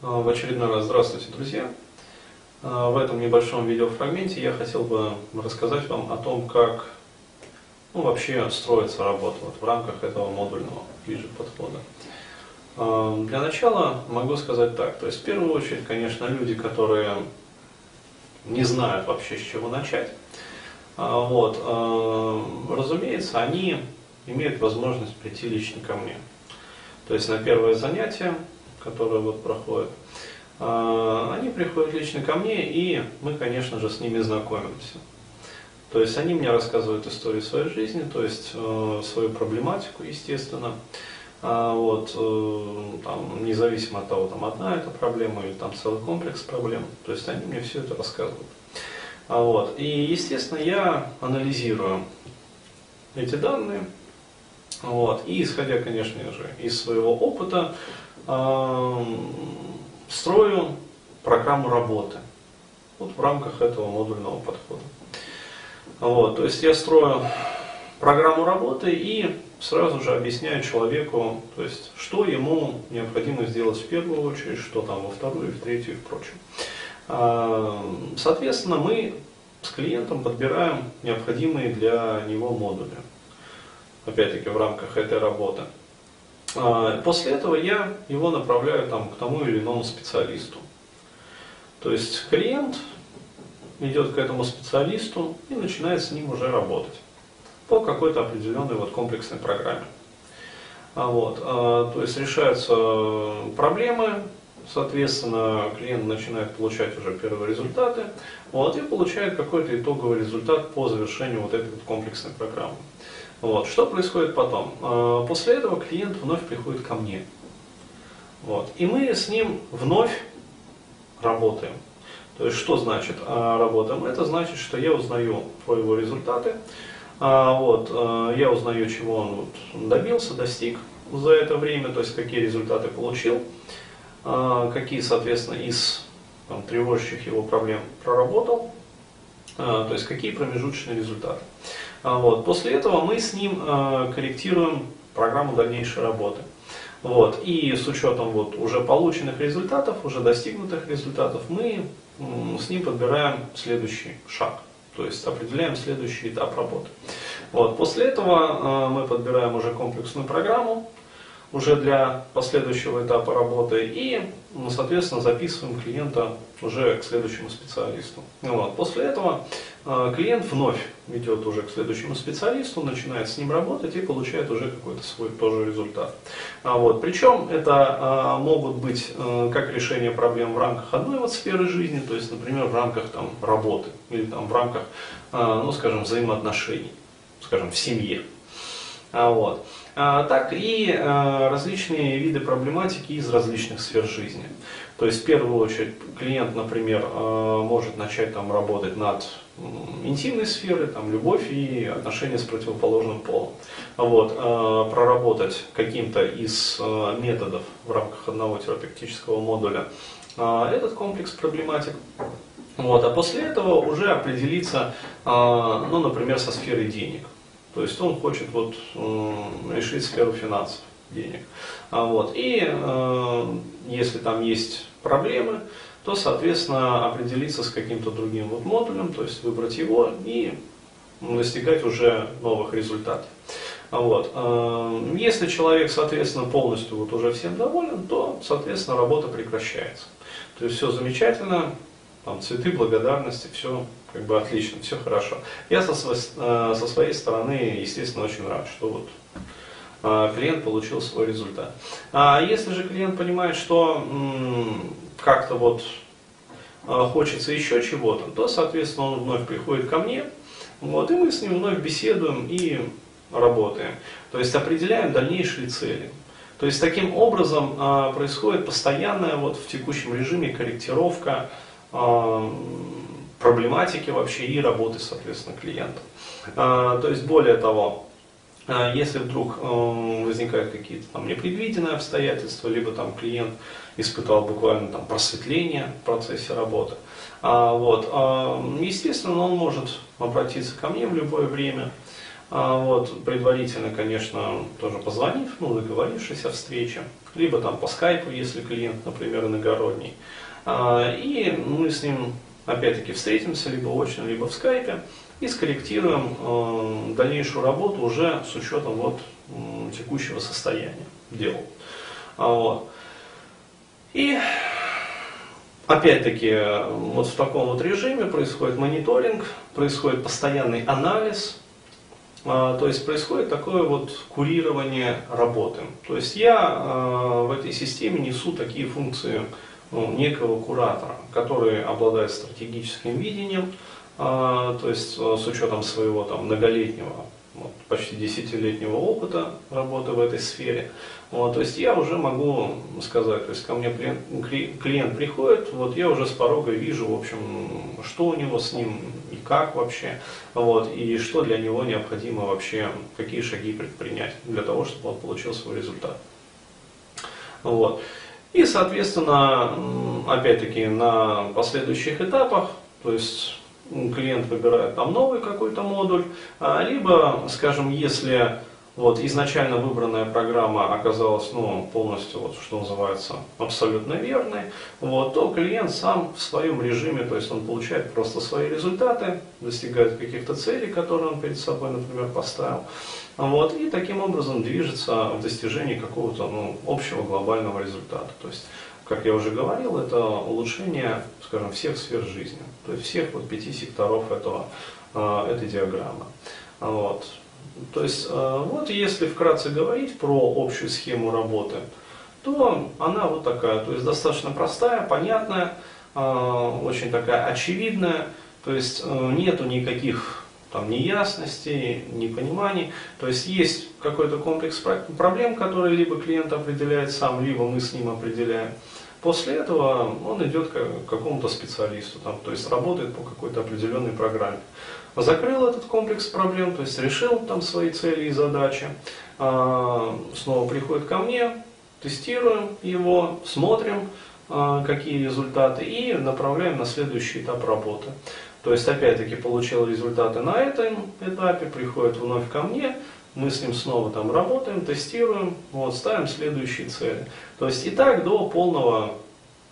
А, в очередной раз здравствуйте, друзья! А, в этом небольшом видеофрагменте я хотел бы рассказать вам о том, как ну, вообще строится работа вот, в рамках этого модульного ближе подхода. А, для начала могу сказать так, то есть в первую очередь, конечно, люди, которые не знают вообще с чего начать, вот, разумеется, они имеют возможность прийти лично ко мне. То есть на первое занятие которые вот проходят, а, они приходят лично ко мне, и мы, конечно же, с ними знакомимся. То есть они мне рассказывают историю своей жизни, то есть э, свою проблематику, естественно. А вот, э, там, независимо от того, там одна эта проблема или там целый комплекс проблем, то есть они мне все это рассказывают. А вот, и, естественно, я анализирую эти данные, вот, и исходя, конечно же, из своего опыта, строю программу работы вот в рамках этого модульного подхода. Вот, то есть я строю программу работы и сразу же объясняю человеку, то есть, что ему необходимо сделать в первую очередь, что там во вторую, в третью и в прочем. Соответственно, мы с клиентом подбираем необходимые для него модули. Опять-таки в рамках этой работы. А, после этого я его направляю там, к тому или иному специалисту. То есть клиент идет к этому специалисту и начинает с ним уже работать по какой-то определенной вот комплексной программе. А вот, а, то есть решаются проблемы, соответственно, клиент начинает получать уже первые результаты, вот, и получает какой-то итоговый результат по завершению вот этой вот комплексной программы. Вот. Что происходит потом? А, после этого клиент вновь приходит ко мне. Вот. И мы с ним вновь работаем. То есть что значит а, работаем? Это значит, что я узнаю про его результаты, а, вот, я узнаю, чего он добился, достиг за это время, то есть какие результаты получил, какие, соответственно, из там, тревожащих его проблем проработал, то есть какие промежуточные результаты. А, вот. После этого мы с ним э, корректируем программу дальнейшей работы. Вот. И с учетом вот уже полученных результатов, уже достигнутых результатов, мы с ним подбираем следующий шаг. То есть определяем следующий этап работы. Вот. После этого э, мы подбираем уже комплексную программу, уже для последующего этапа работы и, ну, соответственно, записываем клиента уже к следующему специалисту. Вот. После этого э, клиент вновь идет уже к следующему специалисту, начинает с ним работать и получает уже какой-то свой тоже результат. А вот. Причем это э, могут быть э, как решение проблем в рамках одной вот сферы жизни, то есть, например, в рамках там, работы или там, в рамках, ну, скажем, взаимоотношений, скажем, в семье. А вот. А, так и а, различные виды проблематики из различных сфер жизни. То есть в первую очередь клиент, например, а, может начать там, работать над интимной сферой, там, любовь и отношения с противоположным полом. Вот, проработать каким-то из методов в рамках одного терапевтического модуля этот комплекс проблематик. Вот, а после этого уже определиться, ну, например, со сферой денег. То есть он хочет вот, решить сферу финансов, денег. А вот. И э, если там есть проблемы, то, соответственно, определиться с каким-то другим вот модулем, то есть выбрать его и достигать уже новых результатов. А вот. Э, если человек, соответственно, полностью вот уже всем доволен, то, соответственно, работа прекращается. То есть все замечательно, там, цветы благодарности, все как бы отлично, все хорошо. Я со, э, со своей стороны, естественно, очень рад, что вот э, клиент получил свой результат. А если же клиент понимает, что как-то вот э, хочется еще чего-то, то, соответственно, он вновь приходит ко мне, вот, и мы с ним вновь беседуем и работаем. То есть определяем дальнейшие цели. То есть таким образом происходит постоянная вот в текущем режиме корректировка проблематики вообще и работы, соответственно, клиента. А, то есть, более того, а, если вдруг э, возникают какие-то там непредвиденные обстоятельства, либо там клиент испытал буквально там просветление в процессе работы, а, вот, естественно, он может обратиться ко мне в любое время, А, вот, предварительно, конечно, тоже позвонив, ну, договорившись о встрече, либо там по скайпу, если клиент, например, иногородний. А, и мы с ним, опять-таки, встретимся либо очно, либо в скайпе и скорректируем э, дальнейшую работу уже с учетом вот, текущего состояния дел. А. И Опять-таки, вот в таком вот режиме происходит мониторинг, происходит постоянный анализ, а, то есть происходит такое вот курирование работы. То есть я а, в этой системе несу такие функции ну, некого куратора, который обладает стратегическим видением, а, то есть с учетом своего там, многолетнего вот, почти десятилетнего опыта работы в этой сфере. Вот, то есть я уже могу сказать, то есть ко мне клиент приходит, вот я уже с порога вижу, в общем, что у него с ним и как вообще, вот, и что для него необходимо вообще, какие шаги предпринять для того, чтобы он получил свой результат. Вот. И, соответственно, опять-таки на последующих этапах, то есть клиент выбирает там новый какой-то модуль, а, либо, скажем, если вот, изначально выбранная программа оказалась ну, полностью, вот, что называется, абсолютно верной, вот, то клиент сам в своем режиме, то есть он получает просто свои результаты, достигает каких-то целей, которые он перед собой, например, поставил, вот, и таким образом движется в достижении какого-то ну, общего глобального результата. То есть как я уже говорил, это улучшение, скажем, всех сфер жизни, то есть всех вот пяти секторов этого, а, этой диаграммы. Вот. То есть, а, вот если вкратце говорить про общую схему работы, то она вот такая, то есть достаточно простая, понятная, а, очень такая очевидная, то есть нету никаких там неясностей, непониманий. То есть есть какой-то комплекс проблем, которые либо клиент определяет сам, либо мы с ним определяем. После этого он идет к какому-то специалисту, там, то есть работает по какой-то определенной программе. Закрыл этот комплекс проблем, то есть решил там свои цели и задачи, а, снова приходит ко мне, тестируем его, смотрим, а, какие результаты и направляем на следующий этап работы. То есть, опять-таки, получил результаты на этом этапе, приходит вновь ко мне, мы с ним снова там работаем, тестируем, вот, ставим следующие цели. То есть и так до полного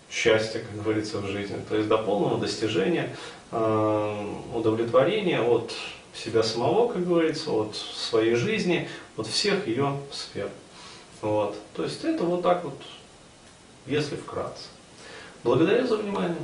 счастья, как говорится, в жизни, то есть до полного достижения э, удовлетворения от себя самого, как говорится, от своей жизни, от всех ее сфер. Вот. То есть это вот так вот, если вкратце. Благодарю за внимание.